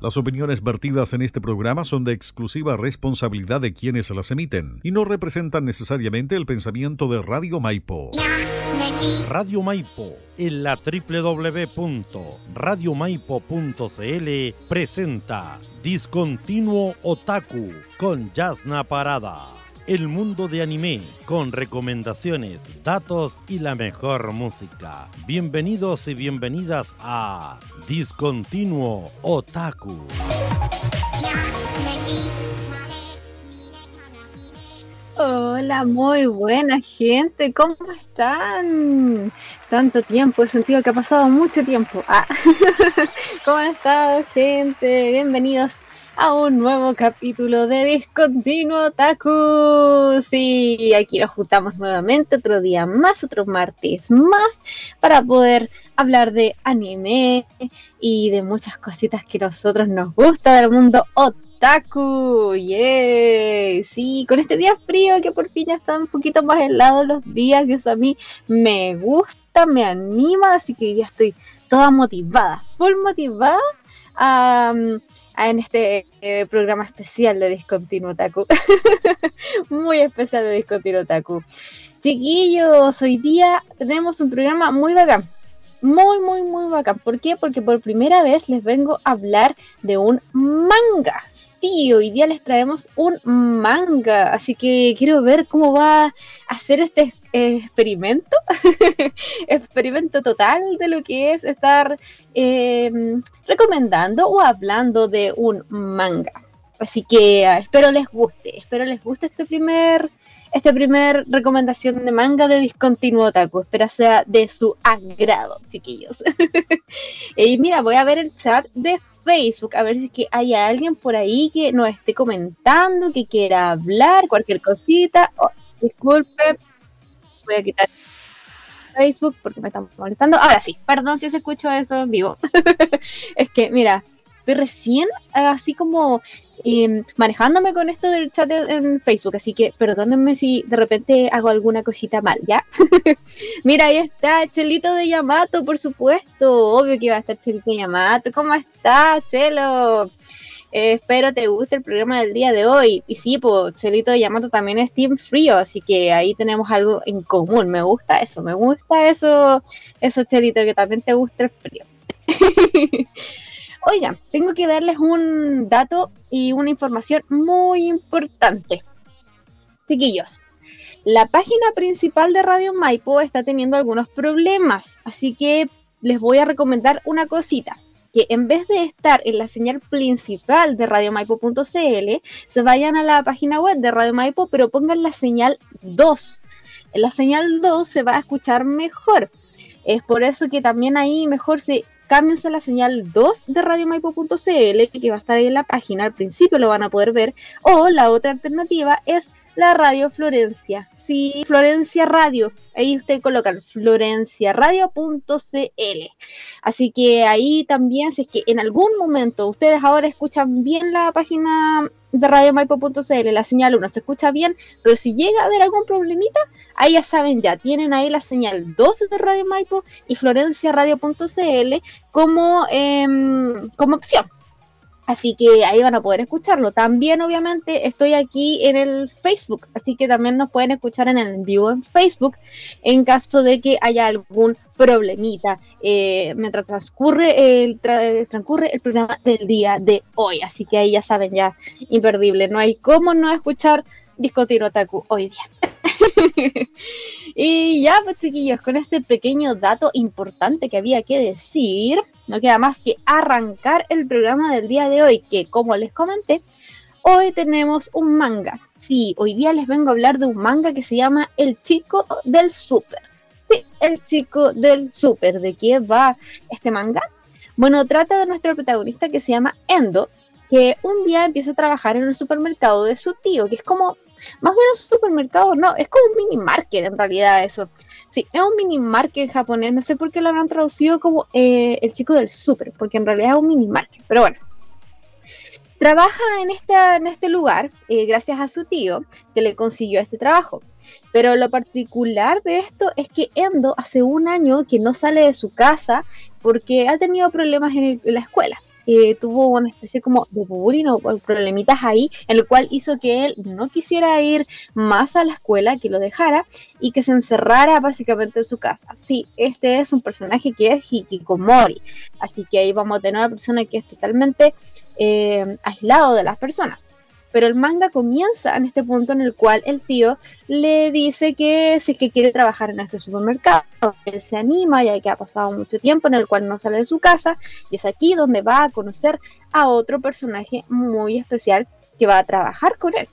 Las opiniones vertidas en este programa son de exclusiva responsabilidad de quienes las emiten y no representan necesariamente el pensamiento de Radio Maipo. Radio Maipo en la www.radiomaipo.cl presenta Discontinuo Otaku con Yasna Parada el mundo de anime con recomendaciones, datos y la mejor música. Bienvenidos y bienvenidas a Discontinuo Otaku. Hola, muy buena gente, ¿cómo están? Tanto tiempo, he sentido que ha pasado mucho tiempo. Ah. ¿Cómo han estado gente? Bienvenidos a un nuevo capítulo de Discontinuo Taku. Sí, aquí nos juntamos nuevamente otro día más, otro martes más, para poder hablar de anime y de muchas cositas que a nosotros nos gusta del mundo otaku. ¡Yay! Sí, con este día frío que por fin ya están un poquito más helados los días y eso a mí me gusta, me anima, así que ya estoy toda motivada, full motivada a en este eh, programa especial de Discontinuo Taku. muy especial de Discontinuo Taku. Chiquillos, hoy día tenemos un programa muy bacán. Muy, muy, muy bacán. ¿Por qué? Porque por primera vez les vengo a hablar de un manga sí, hoy día les traemos un manga, así que quiero ver cómo va a ser este experimento, experimento total de lo que es estar em, recomendando o hablando de un manga. Así que ah, espero les guste, espero les guste este primer, este primer recomendación de manga de Discontinuo Otaku. Espero sea de su agrado, chiquillos. y mira, voy a ver el chat de Facebook, a ver si que hay alguien por ahí que nos esté comentando, que quiera hablar, cualquier cosita. Oh, disculpe, voy a quitar Facebook porque me están molestando. Ahora sí, perdón si se escucho eso en vivo. es que, mira, estoy recién así como Em, manejándome con esto del chat en Facebook, así que perdónenme si de repente hago alguna cosita mal, ¿ya? Mira, ahí está Chelito de Yamato, por supuesto, obvio que va a estar Chelito de Yamato, ¿cómo estás, Chelo? Eh, espero te guste el programa del día de hoy. Y sí, pues Chelito de Yamato también es Team Frío, así que ahí tenemos algo en común. Me gusta eso, me gusta eso, eso Chelito, que también te gusta el frío. Oigan, tengo que darles un dato y una información muy importante. Chiquillos, la página principal de Radio Maipo está teniendo algunos problemas, así que les voy a recomendar una cosita que en vez de estar en la señal principal de radiomaipo.cl, se vayan a la página web de Radio Maipo, pero pongan la señal 2. En la señal 2 se va a escuchar mejor. Es por eso que también ahí mejor se cámbiense la señal 2 de radiomaipo.cl, que va a estar ahí en la página, al principio lo van a poder ver, o la otra alternativa es la radio Florencia. Sí, Florencia Radio. Ahí usted coloca florenciaradio.cl. Así que ahí también, si es que en algún momento ustedes ahora escuchan bien la página de radiomaipo.cl, la señal 1 se escucha bien, pero si llega a haber algún problemita, ahí ya saben, ya tienen ahí la señal 2 de Radio Maipo y florenciaradio.cl como, em, como opción. Así que ahí van a poder escucharlo. También, obviamente, estoy aquí en el Facebook, así que también nos pueden escuchar en el vivo en Facebook en caso de que haya algún problemita eh, mientras transcurre el, transcurre el programa del día de hoy. Así que ahí ya saben, ya imperdible. No hay cómo no escuchar Discotir Otaku hoy día. y ya, pues chiquillos, con este pequeño dato importante que había que decir no queda más que arrancar el programa del día de hoy, que como les comenté, hoy tenemos un manga. Sí, hoy día les vengo a hablar de un manga que se llama El Chico del Super. Sí, El Chico del Super. ¿De qué va este manga? Bueno, trata de nuestro protagonista que se llama Endo, que un día empieza a trabajar en el supermercado de su tío, que es como, más menos un supermercado, no, es como un mini market en realidad eso. Sí, es un mini market japonés. No sé por qué lo habrán traducido como eh, el chico del súper, porque en realidad es un mini market. Pero bueno, trabaja en, esta, en este lugar eh, gracias a su tío que le consiguió este trabajo. Pero lo particular de esto es que Endo hace un año que no sale de su casa porque ha tenido problemas en, la escuela. Eh, tuvo una especie como de bullying o problemitas ahí, en el cual hizo que él no quisiera ir más a la escuela, que lo dejara y que se encerrara básicamente en su casa. Sí, este es un personaje que es Hikikomori, así que ahí vamos a tener una persona que es totalmente eh, aislado de las personas. Pero el manga comienza en este punto en el cual el tío le dice que si es que quiere trabajar en este supermercado, él se anima ya que ha pasado mucho tiempo en el cual no sale de su casa y es aquí donde va a conocer a otro personaje muy especial que va a trabajar con él,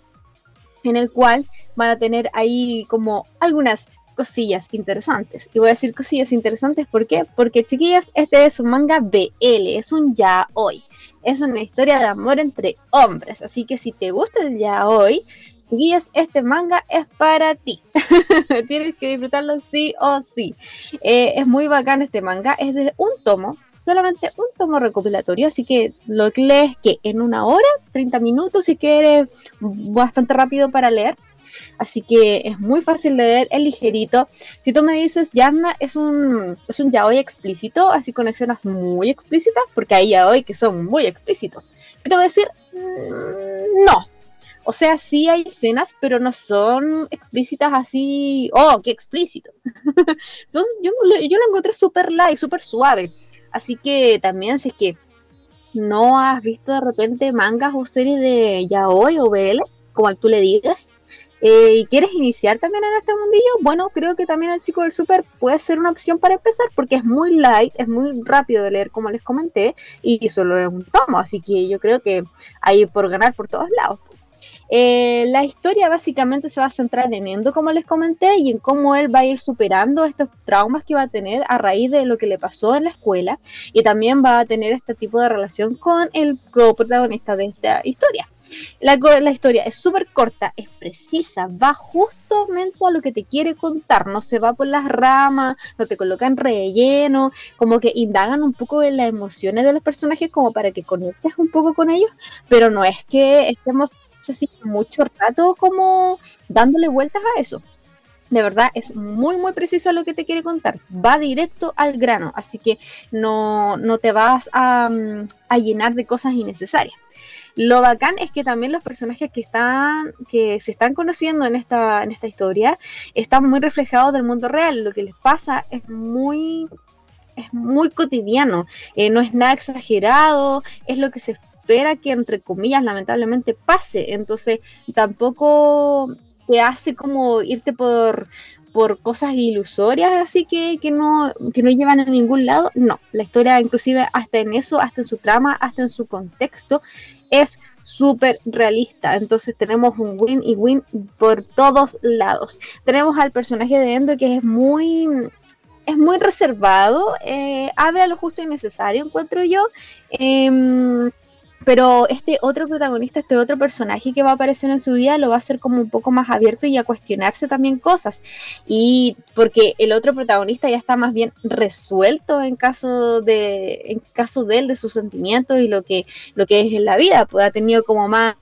en el cual van a tener ahí como algunas cosillas interesantes. Y voy a decir cosillas interesantes, ¿por qué? Porque chiquillas, este es un manga BL, es un ya hoy es una historia de amor entre hombres. Así que si te gusta el ya hoy, guías, este manga es para ti. Tienes que disfrutarlo sí o sí. Eh, es muy bacán este manga, es de un tomo, solamente un tomo recopilatorio, así que lo lees que en una hora, 30 minutos, si quieres bastante rápido para leer. Así que es muy fácil de leer, es ligerito. Si tú me dices, Yanna es un, es un yaoi explícito, así con escenas muy explícitas, porque hay yaoi que son muy explícitos. Yo te voy a decir, mm, no. O sea, sí hay escenas, pero no son explícitas así, oh, qué explícito. yo, yo lo encontré súper light, súper suave. Así que también si es que no has visto de repente mangas o series de yaoi o BL, como tú le digas, eh, y quieres iniciar también en este mundillo, bueno, creo que también el chico del super puede ser una opción para empezar porque es muy light, es muy rápido de leer como les comenté y solo es un tomo, así que yo creo que hay por ganar por todos lados. Eh, la historia básicamente se va a centrar en Endo, como les comenté, y en cómo él va a ir superando estos traumas que va a tener a raíz de lo que le pasó en la escuela, y también va a tener este tipo de relación con el protagonista de esta historia. La, la historia es súper corta, es precisa, va justamente a lo que te quiere contar, no se va por las ramas, no te colocan relleno, como que indagan un poco en las emociones de los personajes como para que conectes un poco con ellos, pero no es que estemos así mucho rato como dándole vueltas a eso. De verdad, es muy, muy preciso lo que te quiere contar. Va directo al grano, así que no, no te vas a, a llenar de cosas innecesarias. Lo bacán es que también los personajes que están, que se están conociendo en esta, en esta historia, están muy reflejados del mundo real. Lo que les pasa es muy, es muy cotidiano. Eh, no es nada exagerado, es lo que se espera que entre comillas lamentablemente pase. Entonces tampoco te hace como irte por por cosas ilusorias así que, que, no, que no llevan a ningún lado. No, la historia inclusive hasta en eso, hasta en su trama, hasta en su contexto, es súper realista. Entonces tenemos un win y win por todos lados. Tenemos al personaje de Endo que es muy es muy reservado, eh, habla lo justo y necesario, encuentro yo. Em, pero este otro protagonista, este otro personaje que va a aparecer en su vida lo va a hacer como un poco más abierto y a cuestionarse también cosas. Y porque el otro protagonista ya está más bien resuelto en caso de, en caso de él, de sus sentimientos y lo que, lo que es en la vida, pues ha tenido como más,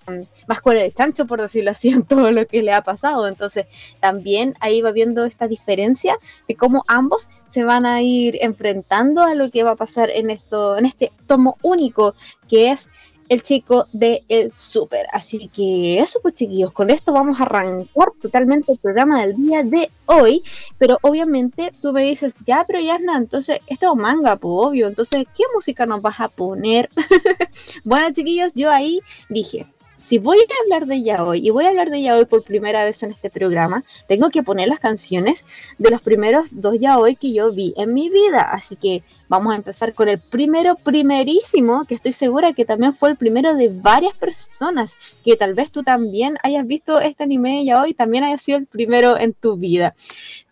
más cuero de chancho, por decirlo así, en todo lo que le ha pasado. Entonces, también ahí va viendo esta diferencia de cómo ambos se van a ir enfrentando a lo que va a pasar en esto, en este tomo único que es el chico de El Super. Así que eso pues chiquillos, con esto vamos a arrancar totalmente el programa del día de hoy, pero obviamente tú me dices, ya, pero ya no, entonces esto es manga, pues obvio, entonces, ¿qué música nos vas a poner? bueno chiquillos, yo ahí dije, si voy a hablar de yaoi y voy a hablar de yaoi por primera vez en este programa, tengo que poner las canciones de los primeros dos yaoi que yo vi en mi vida. Así que vamos a empezar con el primero, primerísimo, que estoy segura que también fue el primero de varias personas, que tal vez tú también hayas visto este anime yaoi, también haya sido el primero en tu vida.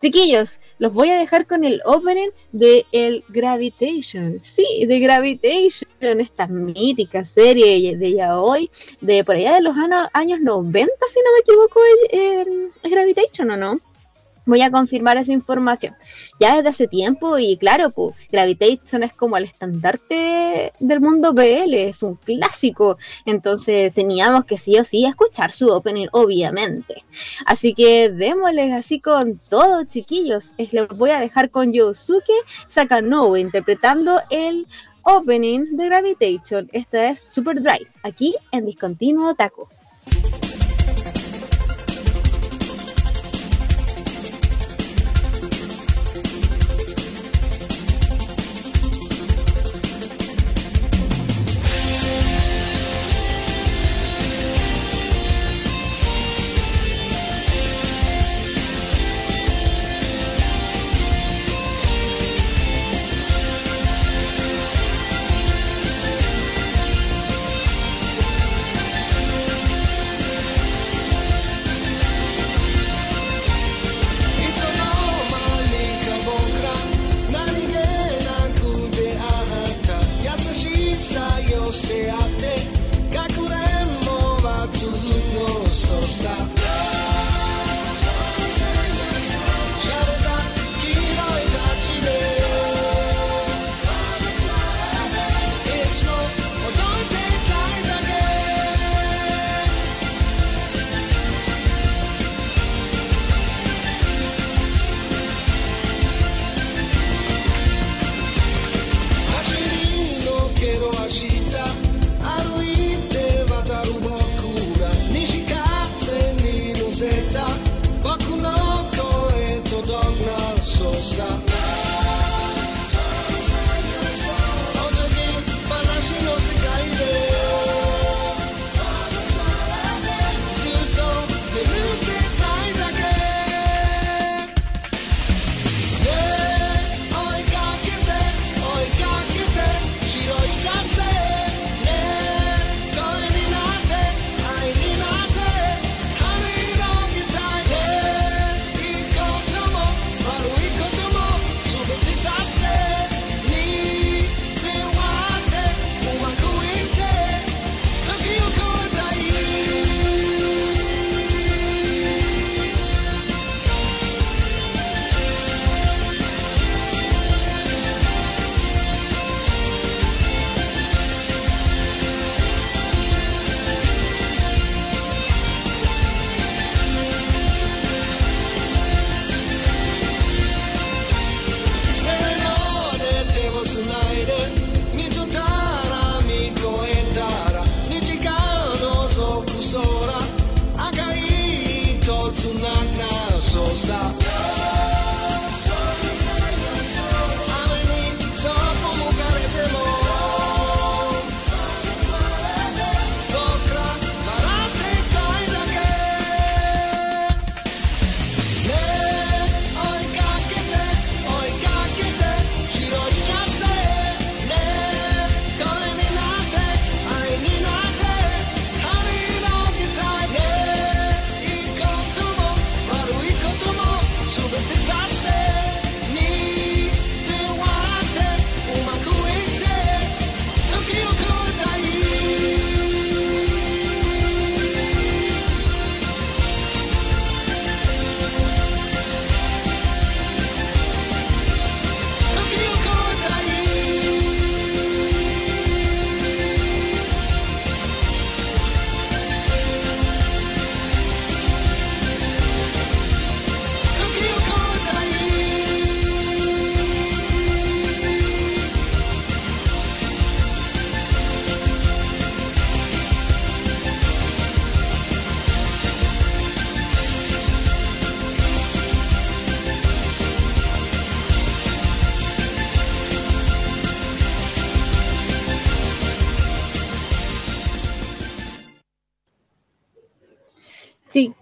Chiquillos, los voy a dejar con el opening de el Gravitation. Sí, de Gravitation, esta mítica serie de yaoi de por allá de los años 90, si no me equivoco, es Gravitation o no voy a confirmar esa información. Ya desde hace tiempo, y claro, pues, Gravitation es como el estandarte del mundo BL, es un clásico. Entonces teníamos que sí o sí escuchar su opening, obviamente. Así que démosles así con todo, chiquillos. Les voy a dejar con Yosuke Sakanobu interpretando el opening de Gravitation. Esto es Super Drive, aquí en Discontinuo Taco.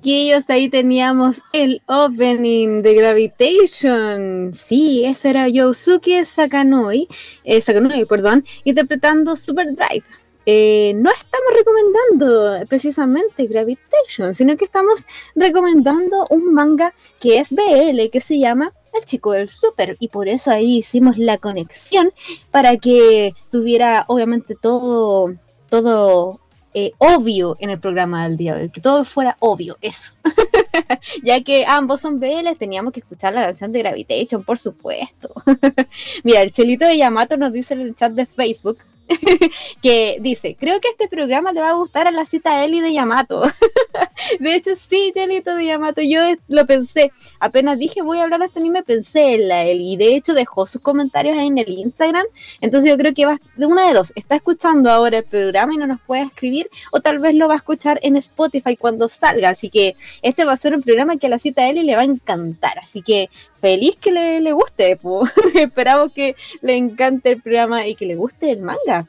Chiquillos, ahí teníamos el opening de Gravitation. Sí, ese era Yosuke Sakanoi, eh, Sakanoi, perdón, interpretando Super Drive. Eh, no estamos recomendando precisamente Gravitation, sino que estamos recomendando un manga que es BL, que se llama El Chico del Super, y por eso ahí hicimos la conexión para que tuviera obviamente todo, todo eh, obvio en el programa del día de hoy, que todo fuera obvio, eso. ya que ambos son BL, teníamos que escuchar la canción de Gravitation, por supuesto. Mira, el Chelito de Yamato nos dice en el chat de Facebook que dice, creo que este programa le va a gustar a la cita Eli de Yamato. de hecho, sí, Chelito de Yamato, yo lo pensé. Apenas dije voy a hablar de este anime, pensé en la él. Y de hecho dejó sus comentarios ahí en el Instagram. Entonces yo creo que va de una de dos. Está escuchando ahora el programa y no nos puede escribir. O tal vez lo va a escuchar en Spotify cuando salga. Así que este va a ser un programa que a la cita él le va a encantar. Así que feliz que le, le guste. Esperamos que le encante el programa y que le guste el manga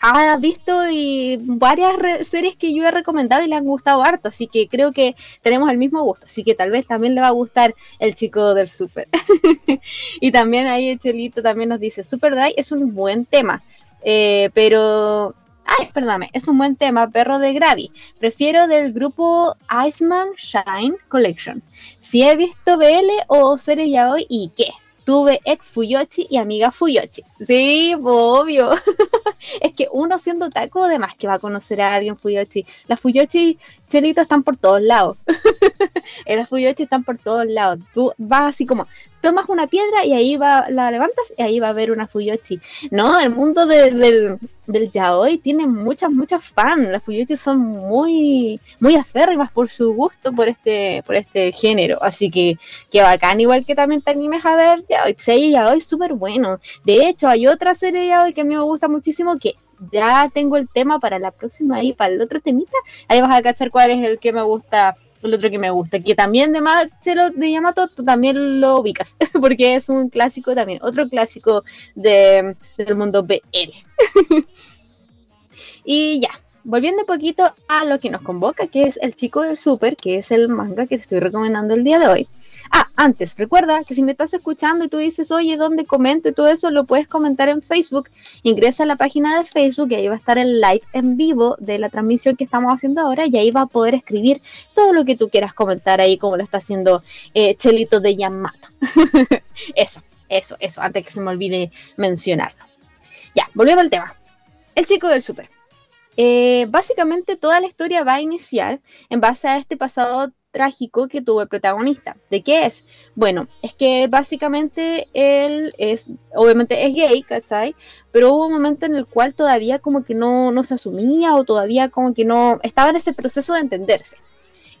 ha visto y varias series que yo he recomendado y le han gustado harto, así que creo que tenemos el mismo gusto, así que tal vez también le va a gustar el chico del super. y también ahí el Chelito también nos dice, Super Dry es un buen tema, eh, pero... Ay, perdóname, es un buen tema, perro de Gravi. Prefiero del grupo Iceman Shine Collection. Si he visto BL o series ya hoy, ¿y qué? tuve ex Fuyochi y amiga Fuyochi. Sí, obvio. es que uno siendo taco, además que va a conocer a alguien Fuyochi. Las Fuyochi chelitos están por todos lados. las Fuyochi están por todos lados. Tú vas así como, tomas una piedra y ahí va, la levantas y ahí va a haber una Fuyoshi. No, el mundo del, del yaoi tiene muchas, muchas fans. Las Fuyoshi son muy, muy aférrimas por su gusto por este, por este género. Así que, que bacán, igual que también te animes a ver yaoi. Hay yaoi súper bueno. De hecho, hay otra serie de yaoi que a mí me gusta muchísimo que ya tengo el tema para la próxima y para el otro temita. Ahí vas a cachar cuál es el que me gusta el otro que me gusta, que también de Marcelo de Yamato tú también lo ubicas, porque es un clásico también, otro clásico de, del mundo BL. y ya, volviendo un poquito a lo que nos convoca, que es El Chico del Super, que es el manga que te estoy recomendando el día de hoy. Ah, antes, recuerda que si me estás escuchando y tú dices, oye, ¿dónde comento? Y todo eso lo puedes comentar en Facebook. Ingresa a la página de Facebook y ahí va a estar el live en vivo de la transmisión que estamos haciendo ahora y ahí va a poder escribir todo lo que tú quieras comentar ahí, como lo está haciendo eh, Chelito de Yamato. eso, eso, eso, antes que se me olvide mencionarlo. Ya, volviendo al tema. El chico del super. Eh, básicamente toda la historia va a iniciar en base a este pasado trágico que tuvo el protagonista. ¿De qué es? Bueno, es que básicamente él es, obviamente es gay, ¿cachai? Pero hubo un momento en el cual todavía como que no, no se asumía o todavía como que no estaba en ese proceso de entenderse.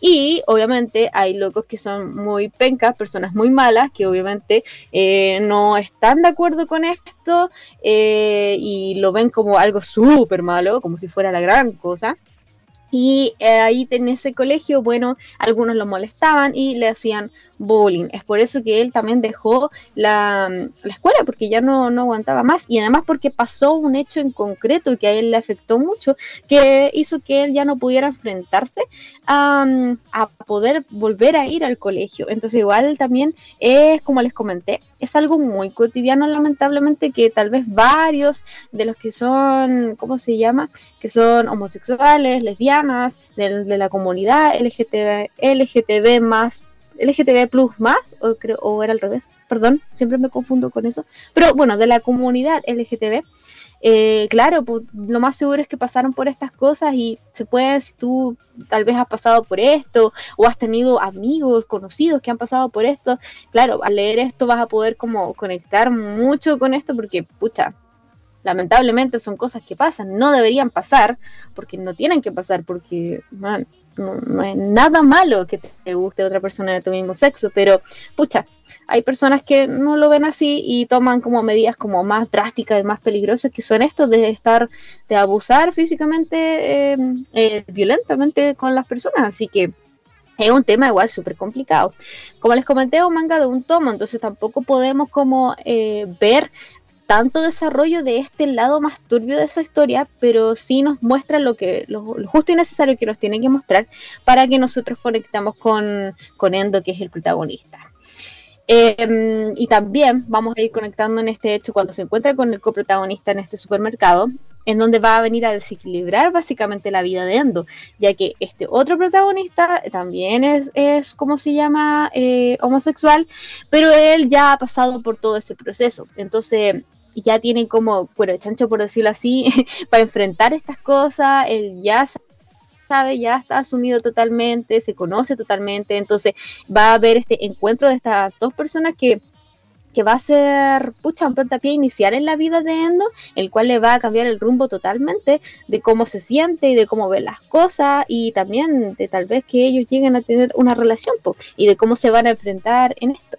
Y obviamente hay locos que son muy pencas, personas muy malas, que obviamente eh, no están de acuerdo con esto eh, y lo ven como algo súper malo, como si fuera la gran cosa. Y eh, ahí en ese colegio, bueno, algunos lo molestaban y le hacían bullying. Es por eso que él también dejó la, la, escuela, porque ya no, no aguantaba más. Y además porque pasó un hecho en concreto que a él le afectó mucho, que hizo que él ya no pudiera enfrentarse a, a poder volver a ir al colegio. Entonces igual también es, como les comenté, es algo muy cotidiano lamentablemente que tal vez varios de los que son, ¿cómo se llama? Que son homosexuales, lesbianas, de, de la comunidad LGTB, LGTB más LGTB Plus más, o, creo, o era al revés, perdón, siempre me confundo con eso, pero bueno, de la comunidad LGTB, eh, claro, pues, lo más seguro es que pasaron por estas cosas y se puede, si tú tal vez has pasado por esto o has tenido amigos, conocidos que han pasado por esto, claro, al leer esto vas a poder como conectar mucho con esto porque, pucha, lamentablemente son cosas que pasan, no deberían pasar porque no tienen que pasar porque, no, es nada malo que te guste otra persona de tu mismo sexo, pero pucha, hay personas que no lo ven así y toman como medidas como más drásticas y más peligrosas que son estos de estar, de abusar físicamente, em, eh, violentamente con las personas, así que es un tema igual súper complicado. Como les comenté, es un manga de un tomo, entonces tampoco podemos como eh, ver tanto desarrollo de este lado más turbio de esa historia, pero sí nos muestra lo que lo, justo y necesario que nos tiene que mostrar para que nosotros conectamos con, con Endo, que es el protagonista. Em, y también vamos a ir conectando en este hecho cuando se encuentra con el coprotagonista en este supermercado, en donde va a venir a desequilibrar básicamente la vida de Endo, ya que este otro protagonista también es, es ¿cómo se llama?, eh, homosexual, pero él ya ha pasado por todo ese proceso. Entonces, ya tienen como bueno, chancho, por decirlo así, para enfrentar estas cosas, él ya sabe, ya está asumido totalmente, se conoce totalmente, entonces va a haber este encuentro de estas dos personas que que va a ser, pucha, un puntapié inicial en la vida de Endo, el cual le va a cambiar el rumbo totalmente de cómo se siente y de cómo ve las cosas y también de tal vez que ellos lleguen a tener una relación y de cómo se van a enfrentar en esto.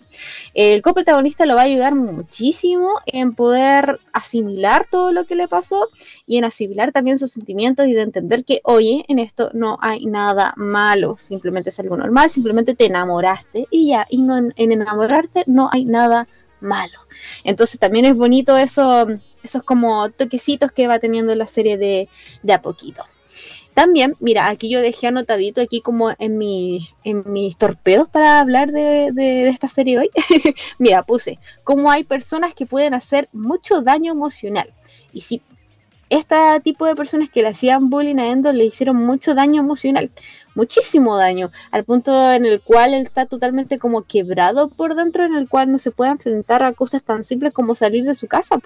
El coprotagonista lo va a ayudar muchísimo en poder asimilar todo lo que le pasó y en asimilar también sus sentimientos y de entender que, oye, en esto no hay nada malo, simplemente es algo normal, simplemente te enamoraste y ya, y no, en, enamorarte no hay nada malo. Entonces también es bonito eso, esos como toquecitos que va teniendo la serie de, de a poquito. También, mira, aquí yo dejé anotadito aquí como en, mi, en mis torpedos para hablar de, esta serie hoy. mira, puse cómo hay personas que pueden hacer mucho daño emocional. Y sí, este tipo de personas que le hacían bullying a Endo le hicieron mucho daño emocional muchísimo daño, al punto en el cual él está totalmente como quebrado por dentro, en el cual no se puede enfrentar a cosas tan simples como salir de su casa.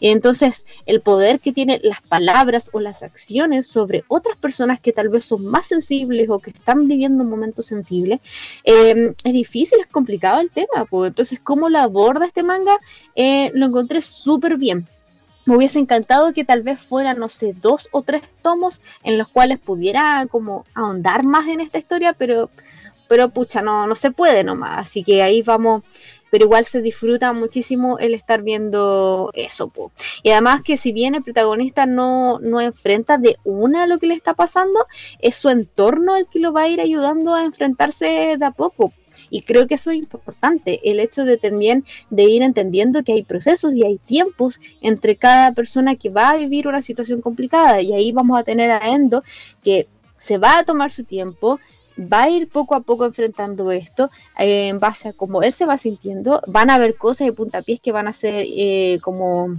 Y entonces el poder que tienen las palabras o las acciones sobre otras personas que tal vez son más sensibles o que están viviendo un momento sensible, em, es difícil, es complicado el tema. Pues. Entonces, ¿cómo lo aborda este manga? Eh, lo encontré súper bien me hubiese encantado que tal vez fueran, no sé, dos o tres tomos en los cuales pudiera como ahondar más en esta historia, pero, pero pucha, no, no se puede nomás. Así que ahí vamos, pero igual se disfruta muchísimo el estar viendo eso. Po. Y además que si bien el protagonista no, no enfrenta de una lo que le está pasando, es su entorno el que lo va a ir ayudando a enfrentarse de a poco. Y creo que eso es importante, el hecho de también de ir entendiendo que hay procesos y hay tiempos entre cada persona que va a vivir una situación complicada. Y ahí vamos a tener a Endo que se va a tomar su tiempo, va a ir poco a poco enfrentando esto eh, en base a cómo él se va sintiendo. Van a haber cosas y puntapiés que van a ser eh, como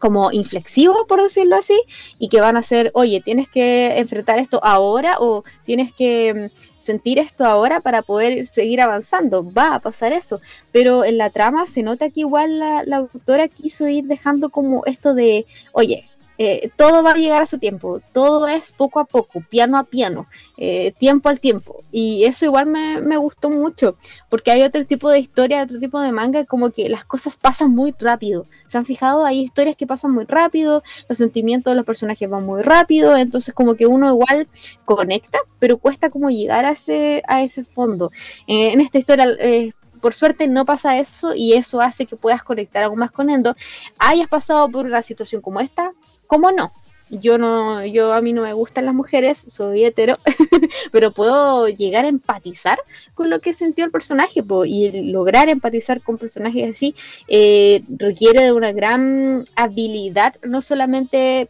como inflexivos, por decirlo así, y que van a ser, oye, tienes que enfrentar esto ahora o tienes que mm, sentir esto ahora para poder seguir avanzando. Va a pasar eso. Pero en la trama se nota que igual la, la autora quiso ir dejando como esto de, oye, eh, todo va a llegar a su tiempo, todo es poco a poco, piano a piano, eh, tiempo al tiempo. Y eso igual me, gustó mucho, porque hay otro tipo de historia, otro tipo de manga, como que las cosas pasan muy rápido. ¿Se han fijado? Hay historias que pasan muy rápido, los sentimientos de los personajes van muy rápido, entonces como que uno igual conecta, pero cuesta como llegar a ese, a ese fondo. Eh, en esta historia por suerte no pasa eso y eso hace que puedas conectar algo más con Endo. Hayas pasado por una situación como esta, ¿Cómo no? Yo no, yo a mí no me gustan las mujeres, soy hetero, pero puedo llegar a empatizar con lo que sintió el personaje y lograr empatizar con personajes así eh, requiere de una gran habilidad, no solamente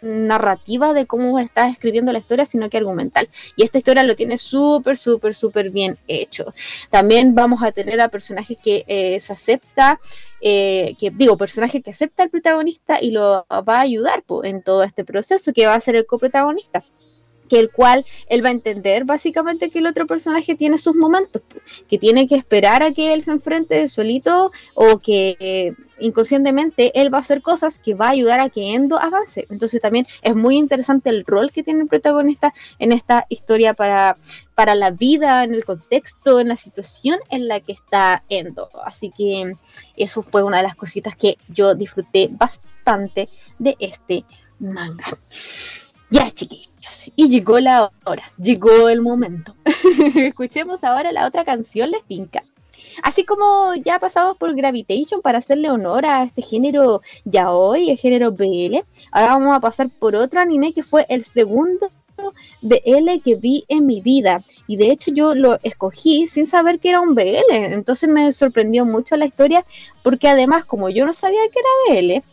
narrativa de cómo estás escribiendo la historia, sino que argumental. Y esta historia lo tiene súper, súper, súper bien hecho. También vamos a tener a personajes que eh, se acepta, eh, que digo, personaje que acepta al protagonista y lo va a ayudar en todo este proceso, que va a ser el coprotagonista que el cual él va a entender básicamente que el otro personaje tiene sus momentos, que tiene que esperar a que él se enfrente solito o que eh, inconscientemente él va a hacer cosas que va a ayudar a que Endo avance. Entonces también es muy interesante el rol que tiene el protagonista en esta historia para, para la vida, en el contexto, en la situación en la que está Endo. Así que eso fue una de las cositas que yo disfruté bastante de este manga. Ya, chiquillos, y llegó la hora, llegó el momento. Escuchemos ahora la otra canción, Les Tinca. Así como ya pasamos por Gravitation para hacerle honor a este género yaoi, el género BL, ahora vamos a pasar por otro anime que fue el segundo BL que vi en mi vida. Y de hecho yo lo escogí sin saber que era un BL. Entonces me sorprendió mucho la historia porque además como yo no sabía que era BL,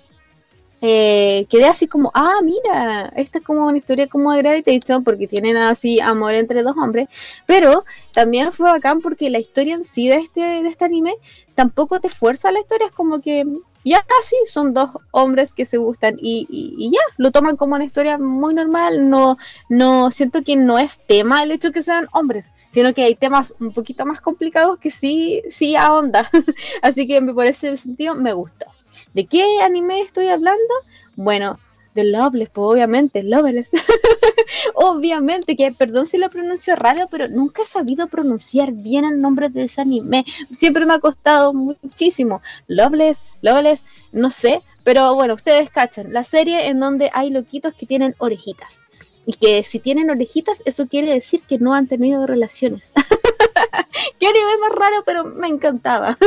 eh, quedé así como, ah, mira, esta es como una historia como de Gravitation, porque tienen así amor entre dos hombres, pero también fue bacán porque la historia en sí de este, de este anime tampoco te fuerza la historia, es como que ya casi son dos hombres que se gustan y, y, ya, lo toman como una historia muy normal, no, no siento que no es tema el hecho que sean hombres, sino que hay temas un poquito más complicados que sí, sí ahonda, así que por ese sentido me gusta. ¿De qué anime estoy hablando? Bueno, de Loveless, pues obviamente, Loveless. obviamente que, perdón si lo pronuncio raro, pero nunca he sabido pronunciar bien el nombre de ese anime. Siempre me ha costado muchísimo. Loveless, Loveless, no sé, pero bueno, ustedes cachan, la serie en donde hay loquitos que tienen orejitas. Y que si tienen orejitas, eso quiere decir que no han tenido relaciones. Qué anime más raro, pero me encantaba.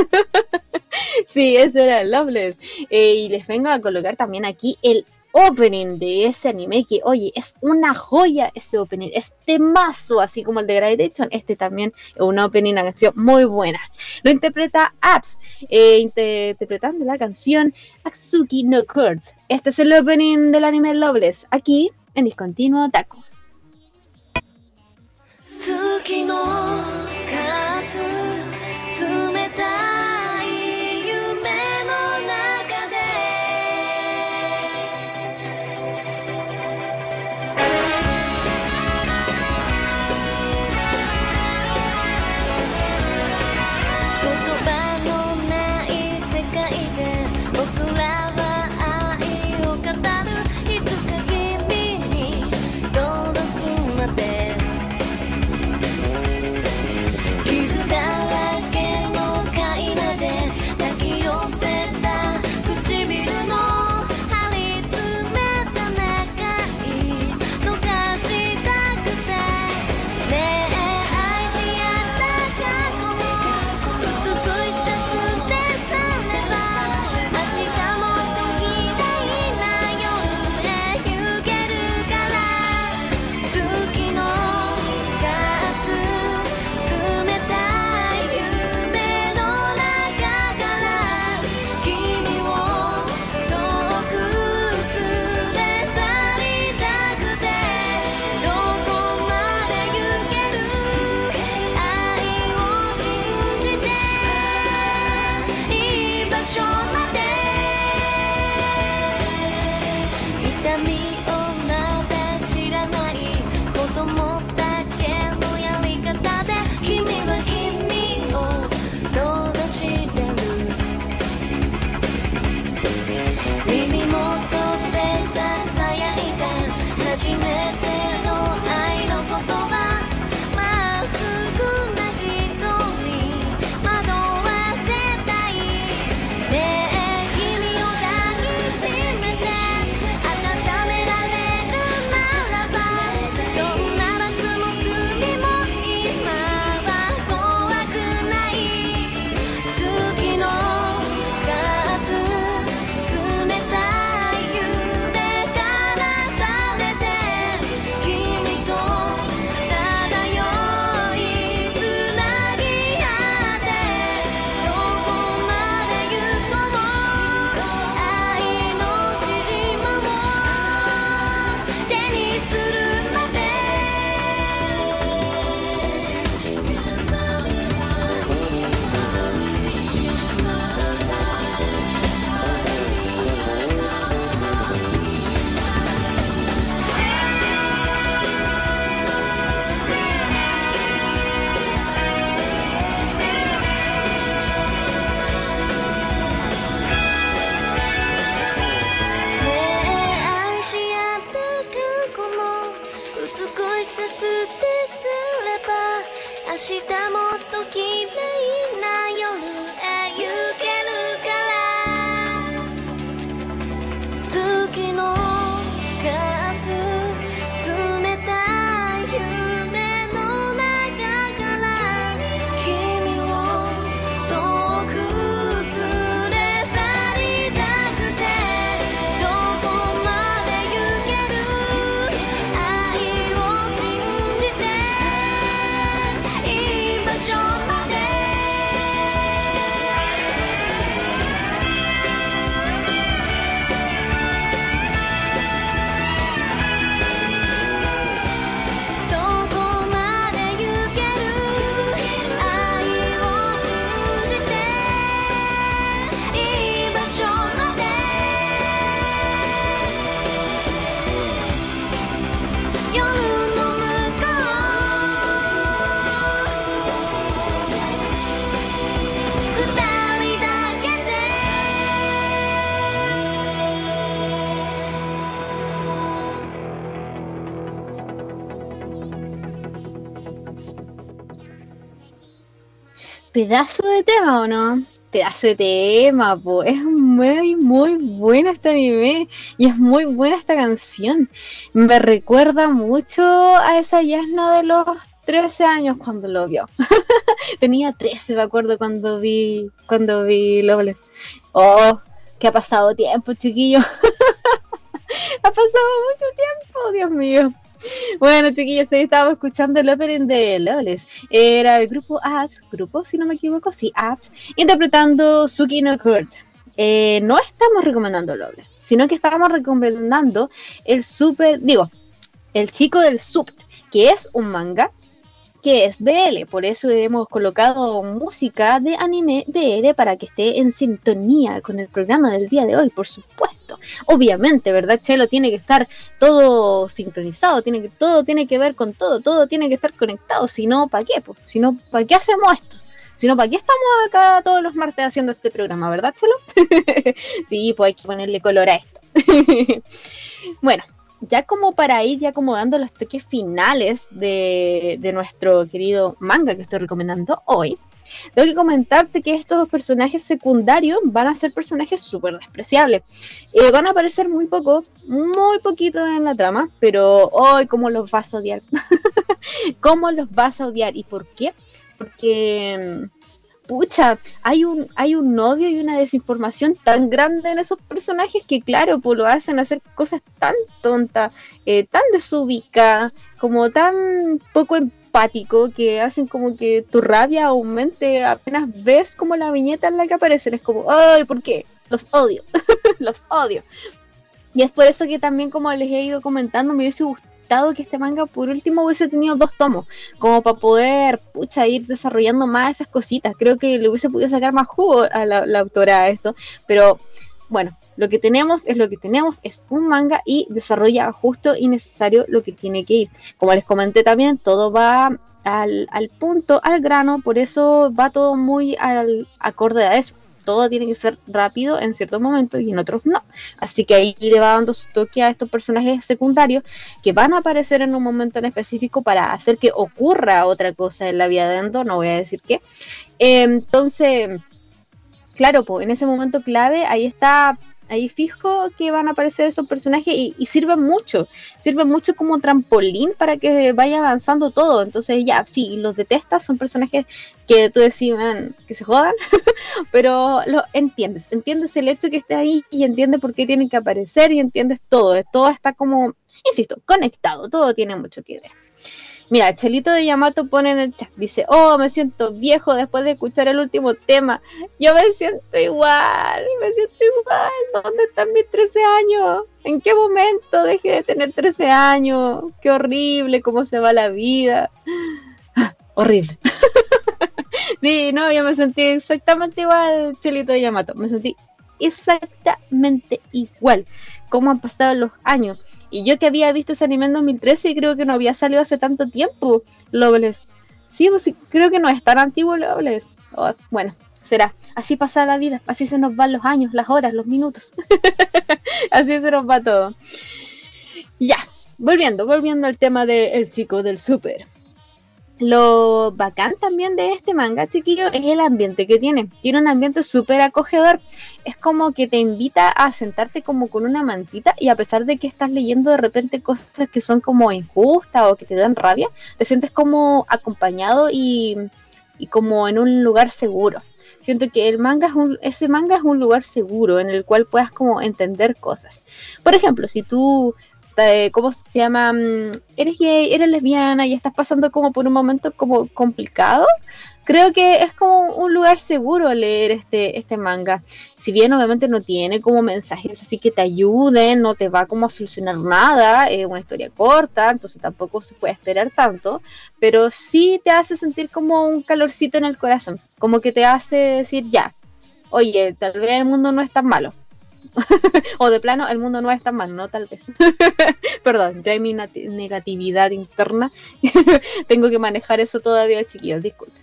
sí, ese era Loveless. Eh, y les vengo a colocar también aquí el opening de ese anime que, oye, es una joya ese opening, es temazo, así como el de Graduation, este también es un opening, una canción muy buena. Lo interpreta Apps, eh, interpretando la canción Aksuki no Curds. Este es el opening del anime Loveless, aquí en Discontinuo Taco.「月の数冷たい me. Pedazo de tema, ¿o no? Pedazo de tema, po. Es muy, muy buena este anime y es muy buena esta canción. Me recuerda mucho a esa Yasna de los 13 años cuando lo vio. Tenía 13, me acuerdo cuando vi cuando vi Loveless. Oh, que ha pasado tiempo, chiquillo. ha pasado mucho tiempo, Dios mío. Bueno, chiquillos, estaba escuchando el opening de Loveless. Era el grupo Ads, grupo, si no me equivoco, sí, Ads, interpretando Suki no Kurt. Eh, no estamos recomendando Loveless, sino que estábamos recomendando el super, digo, el chico del super, que es un manga que es BL, por eso hemos colocado música de anime BL para que esté en sintonía con el programa del día de hoy, por supuesto. Obviamente, ¿verdad, Chelo? Tiene que estar todo sincronizado, tiene que, todo tiene que ver con todo, todo tiene que estar conectado, si no, ¿para qué? Pues, si no, ¿para qué hacemos esto? Si no, ¿para qué estamos acá todos los martes haciendo este programa, verdad, Chelo? sí, pues hay que ponerle color a esto. bueno, ya como para ir ya como dando los toques finales de, nuestro querido manga que estoy recomendando hoy, tengo que comentarte que estos dos personajes secundarios van a ser personajes súper despreciables. Eh, van a aparecer muy poco, muy poquito en la trama, pero hoy, ¿cómo los vas a odiar? ¿Cómo los vas a odiar? ¿Y por qué? Porque pucha, hay un, hay un odio y una desinformación tan grande en esos personajes que, claro, pues lo hacen hacer cosas tan tontas, eh, tan desubicadas, como tan poco empático, que hacen como que tu rabia aumente apenas ves como la viñeta en la que aparecen. Es como, ay, ¿por qué? Los odio, los odio. Y es por eso que también, como les he ido comentando, me hubiese gustado que este manga por último hubiese tenido dos tomos, como para poder, pucha, ir desarrollando más esas cositas. Creo que le hubiese podido sacar más jugo a la, autora a esto, pero bueno, lo que tenemos es lo que tenemos, es un manga y desarrolla justo y necesario lo que tiene que ir. Como les comenté también, todo va al, al punto, al grano, por eso va todo muy al acorde a eso todo tiene que ser rápido en ciertos momentos y en otros no. Así que ahí le va dando su toque a estos personajes secundarios que van a aparecer en un momento en específico para hacer que ocurra otra cosa en la vida de Endo, no voy a decir qué. entonces, claro, pues en ese momento clave ahí está ahí fijo que van a aparecer esos personajes y, sirven mucho, sirven mucho como trampolín para que vaya avanzando todo. Entonces ya, sí, los detestas, son personajes que tú decís, que se jodan, pero lo entiendes, entiendes el hecho que esté ahí y entiendes por qué tienen que aparecer y entiendes todo, todo está como, insisto, conectado, todo tiene mucho que ver. Mira, Chelito de Yamato pone en el chat, dice, oh, me siento viejo después de escuchar el último tema. Yo me siento igual, me siento igual. ¿Dónde están mis 13 años? ¿En qué momento dejé de tener 13 años? Qué horrible, cómo se va la vida. horrible. sí, no, yo me sentí exactamente igual, Chelito de Yamato. Me sentí exactamente igual. Cómo han pasado los años y yo que había visto ese anime en 2013 y creo que no había salido hace tanto tiempo, Loveless. Sí, pues, creo que no es tan antiguo Loveless. Oh, bueno, será. Así pasa la vida, así se nos van los años, las horas, los minutos. así se nos va todo. Ya, volviendo, volviendo al tema del chico del súper. Lo bacán también de este manga, chiquillo, es el ambiente que tiene. Tiene un ambiente súper acogedor. Es como que te invita a sentarte como con una mantita y a pesar de que estás leyendo de repente cosas que son como injustas o que te dan rabia, te sientes como acompañado y, como en un lugar seguro. Siento que el manga es un, ese manga es un lugar seguro en el cual puedas como entender cosas. Por ejemplo, si tú ¿cómo se llama? Mm, eres gay, eres lesbiana y estás pasando como por un momento como complicado, creo que es como un lugar seguro leer este, este manga. Si bien obviamente no tiene como mensajes así que te ayuden, no te va como a solucionar nada, es una historia corta, entonces tampoco se puede esperar tanto, pero sí te hace sentir como un calorcito en el corazón, como que te hace decir ya, oye, tal vez el mundo no es tan malo o de plano, el mundo no es tan mal, no tal vez. Perdón, ya hay mi negatividad interna. Tengo que manejar eso todavía, chiquillos, disculpen.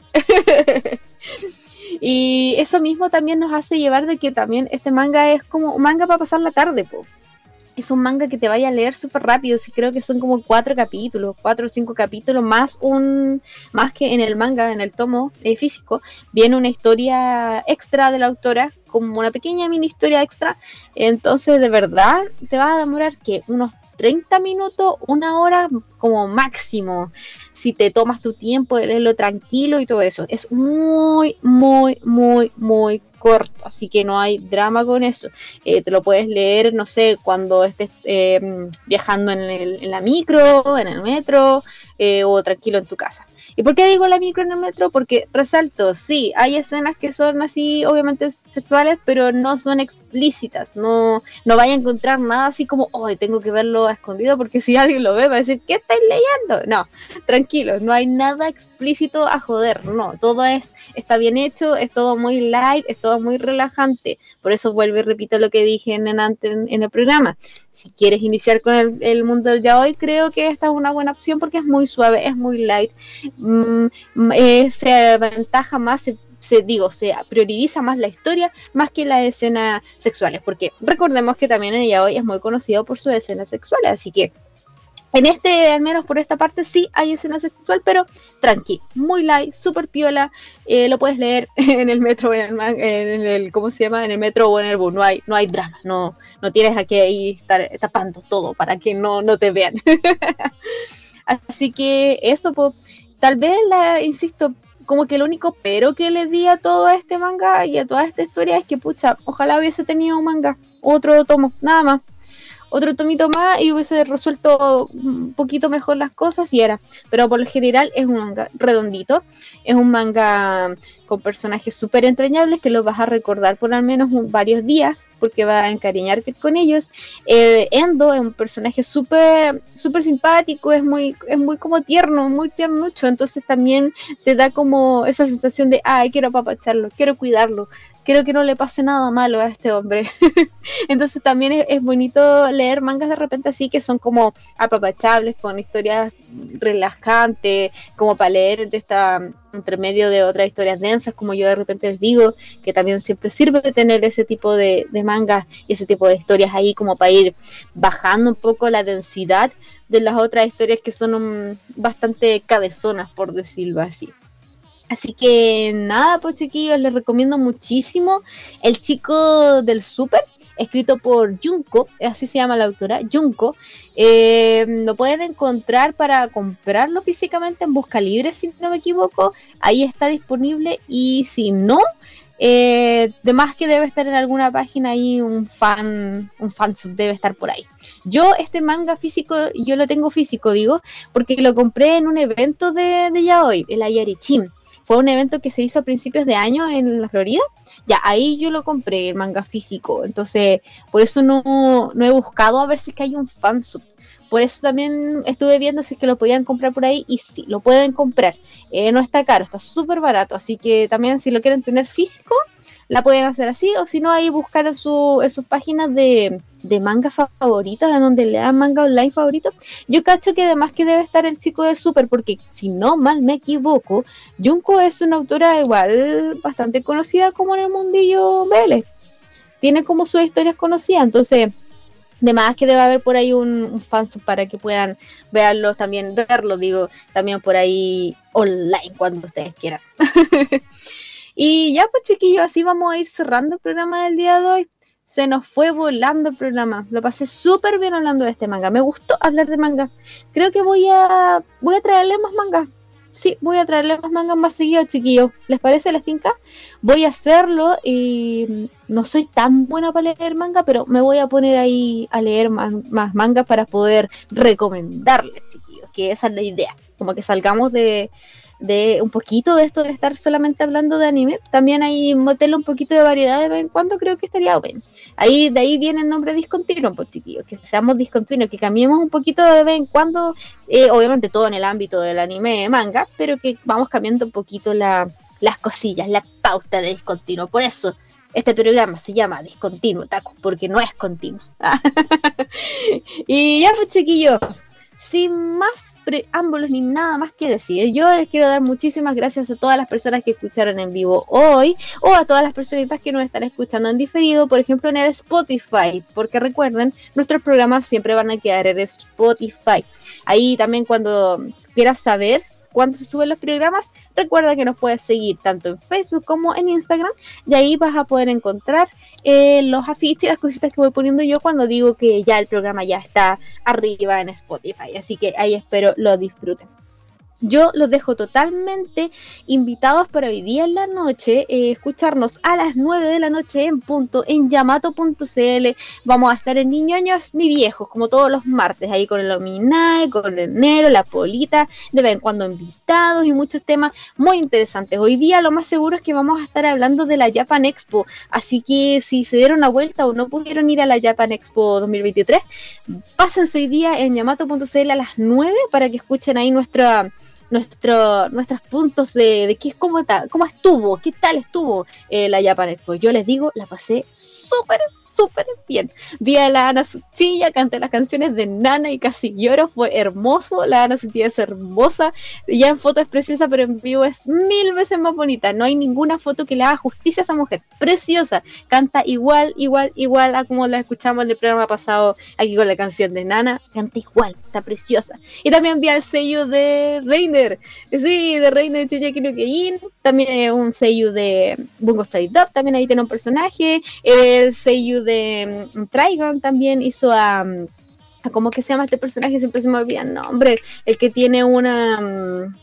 y eso mismo también nos hace llevar de que también este manga es como un manga para pasar la tarde, po. es un manga que te vaya a leer súper rápido, sí creo que son como cuatro capítulos, cuatro o cinco capítulos, más un, más que en el manga, en el tomo eh, físico, viene una historia extra de la autora, como una pequeña mini historia extra, entonces de verdad te va a demorar que unos 30 minutos, una hora como máximo, si te tomas tu tiempo leerlo tranquilo y todo eso. Es muy, muy, muy, muy corto, así que no hay drama con eso. Eh, te lo puedes leer, no sé, cuando estés eh, viajando en, la micro, en el metro eh, o tranquilo en tu casa. ¿Y por qué digo la micro en el metro? Porque resalto, sí, hay escenas que son así, obviamente sexuales, pero no son explícitas. No, no vaya a encontrar nada así como, hoy tengo que verlo a escondido porque si alguien lo ve va a decir, ¿qué estáis leyendo? No, tranquilos, no hay nada explícito a joder, no, todo es, está bien hecho, es todo muy light, es todo muy relajante. Por eso vuelvo y repito lo que dije en, en el programa. Si quieres iniciar con el, mundo del yaoi, creo que esta es una buena opción porque es muy suave, es muy light, mm, mm, eh, se aventaja más, se, digo, se prioriza más la historia más que las escenas sexuales, porque recordemos que también el yaoi es muy conocido por sus escenas sexuales, así que en este, al menos por esta parte, sí hay escena sexual, pero tranqui, muy light, súper piola. Eh, lo puedes leer en el metro, en el, en el, ¿cómo se llama? En el metro o en el bus. No hay, no hay drama, no, no tienes a que estar tapando todo para que no, no te vean. Así que eso, pues, tal vez, la, insisto, como que el único pero que le di a todo este manga y a toda esta historia es que, pucha, ojalá hubiese tenido un manga, otro tomo, nada más otro tomito más y hubiese resuelto un poquito mejor las cosas y era. Pero por lo general es un manga redondito, es un manga con personajes súper entrañables que los vas a recordar por al menos varios días porque va a encariñarte con ellos. Eh, Endo es un personaje súper súper simpático, es muy es muy como tierno, muy tiernucho, entonces también te da como esa sensación de, ay, quiero apapacharlo, quiero cuidarlo, quiero que no le pase nada malo a este hombre. Entonces también es, bonito leer mangas de repente así que son como apapachables, con historias relajantes, como para leer de esta entre medio de otras historias densas, como yo de repente les digo, que también siempre sirve tener ese tipo de, mangas y ese tipo de historias ahí como para ir bajando un poco la densidad de las otras historias que son bastante cabezonas, por decirlo así. Así que nada, pues chiquillos, les recomiendo muchísimo El chico del súper, escrito por Junko, así se llama la autora, Junko. Eh, lo pueden encontrar para comprarlo físicamente en Busca Libre, si no me equivoco. Ahí está disponible y si no, eh, de más que debe estar en alguna página ahí un fan, un fansub debe estar por ahí. Yo este manga físico, yo lo tengo físico, digo, porque lo compré en un evento de, de Yaoi, el Ayarichim fue un evento que se hizo a principios de año en la Florida. Ya, ahí yo lo compré, el manga físico. Entonces, por eso no, he buscado a ver si es que hay un fansub. Por eso también estuve viendo si es que lo podían comprar por ahí y sí, lo pueden comprar. Eh, no está caro, está súper barato. Así que también si lo quieren tener físico, la pueden hacer así, o si no, ahí buscar en, su, en sus páginas de, de manga favoritas, de donde lean manga online favorito. Yo cacho que además que debe estar el chico del super, porque si no mal me equivoco, Junko es una autora igual bastante conocida como en el mundillo BL. Tiene como sus historias conocidas, entonces de más que debe haber por ahí un, un para que puedan verlos también, verlo, digo, también por ahí online cuando ustedes quieran. Y ya pues chiquillos, así vamos a ir cerrando el programa del día de hoy. Se nos fue volando el programa. Lo pasé súper bien hablando de este manga. Me gustó hablar de manga. Creo que voy a voy a traerle más manga. Sí, voy a traerle más mangas más seguido, chiquillos. ¿Les parece la finca? Voy a hacerlo y no soy tan buena para leer manga, pero me voy a poner ahí a leer más, más mangas para poder recomendarles, chiquillos. Que esa es la idea. Como que salgamos de, de un poquito de esto de estar solamente hablando de anime, también hay motel un poquito de variedad de vez en cuando, creo que estaría bien. Ahí, de ahí viene el nombre discontinuo, pues chiquillos, que seamos discontinuos, que cambiemos un poquito de vez en cuando, eh, obviamente todo en el ámbito del anime manga, pero que vamos cambiando un poquito la, las cosillas, la pauta de discontinuo. Por eso este programa se llama Discontinuo, Taco, porque no es continuo. y ya pues chiquillos, sin más preámbulos ni nada más que decir, yo les quiero dar muchísimas gracias a todas las personas que escucharon en vivo hoy o a todas las personitas que nos están escuchando en diferido, por ejemplo en el Spotify, porque recuerden, nuestros programas siempre van a quedar en Spotify. Ahí también cuando quieras saber cuando se suben los programas, recuerda que nos puedes seguir tanto en Facebook como en Instagram. De ahí vas a poder encontrar eh, los afiches y las cositas que voy poniendo yo cuando digo que ya el programa ya está arriba en Spotify. Así que ahí espero lo disfruten. Yo los dejo totalmente invitados para hoy día en la noche, eh, escucharnos a las 9 de la noche en punto en yamato.cl. Vamos a estar en Ni Ñoños ni Viejos, como todos los martes, ahí con el Ominae, con el Nero, la Polita, de vez en cuando invitados y muchos temas muy interesantes. Hoy día lo más seguro es que vamos a estar hablando de la Japan Expo, así que si se dieron una vuelta o no pudieron ir a la Japan Expo 2023, pásense hoy día en yamato.cl a las 9 para que escuchen ahí nuestra nuestro, nuestros puntos de, de qué, cómo, cómo estuvo, qué tal estuvo eh, la Japan Expo. Yo les digo, la pasé súper súper bien. Vi a la Ana Suchilla, canté las canciones de Nana y casi lloro, fue hermoso. La Ana Suchilla es hermosa, ya en foto es preciosa, pero en vivo es mil veces más bonita. No hay ninguna foto que le haga justicia a esa mujer. Preciosa, canta igual, igual, igual a como la escuchamos en el programa pasado aquí con la canción de Nana. Canta igual, está preciosa. Y también vi al sello de Reiner, sí, de Reiner que Keijin. También un sello de Bungo Stray Dog, también ahí tiene un personaje. El sello de mm, Trigon también hizo a, mm, a, ¿cómo que se llama este personaje? Siempre se me olvida el nombre, el que tiene una... Mm,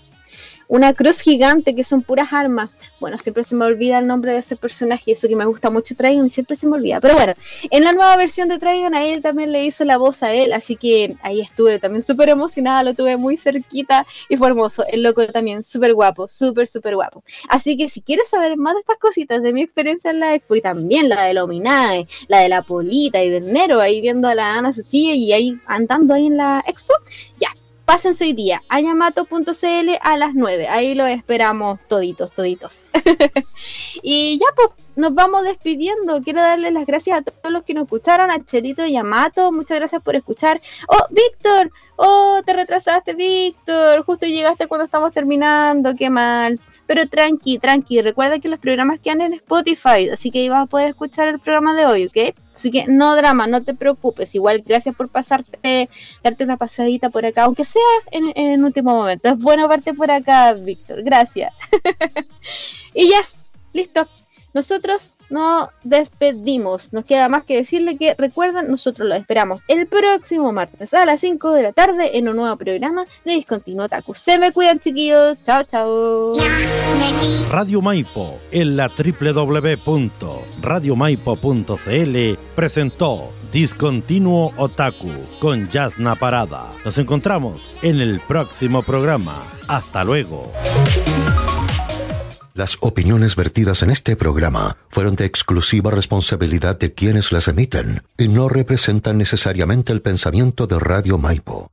una cruz gigante que son puras armas. Bueno, siempre se me olvida el nombre de ese personaje, eso que me gusta mucho Trigon y siempre se me olvida. Pero bueno, en la nueva versión de Trigon a él también le hizo la voz a él, así que ahí estuve también súper emocionada, lo tuve muy cerquita y fue hermoso. El loco también súper guapo, súper, súper guapo. Así que si quieres saber más de estas cositas, de mi experiencia en la expo y también la de Lominae, la de la Polita y del Nero, ahí viendo a la Ana Suchilla y ahí andando ahí en la expo, ya, pásense hoy día a yamato.cl a las 9. Ahí lo esperamos toditos, toditos. y ya, pues, nos vamos despidiendo. Quiero darle las gracias a todos los que nos escucharon, a Chelito y Yamato. Muchas gracias por escuchar. Oh, Víctor. Oh, te retrasaste, Víctor. Justo llegaste cuando estamos terminando. Qué mal. Pero tranqui, tranqui. Recuerda que los programas quedan en Spotify. Así que ahí vas a poder escuchar el programa de hoy, ¿ok? Así que no drama, no te preocupes. Igual gracias por pasarte, darte una pasadita por acá, aunque sea en, en último momento. Es bueno verte por acá, Víctor. Gracias. y ya, listo. Nosotros nos despedimos. Nos queda más que decirle que recuerden, nosotros lo esperamos el próximo martes a las 5 de la tarde en un nuevo programa de Discontinuo Taku. Se me cuidan, chiquillos. Chao, chao. Radio Maipo en la www.radiomaipo.cl presentó Discontinuo Otaku con Yasna Parada. Nos encontramos en el próximo programa. Hasta luego. Las opiniones vertidas en este programa fueron de exclusiva responsabilidad de quienes las emiten y no representan necesariamente el pensamiento de Radio Maipo.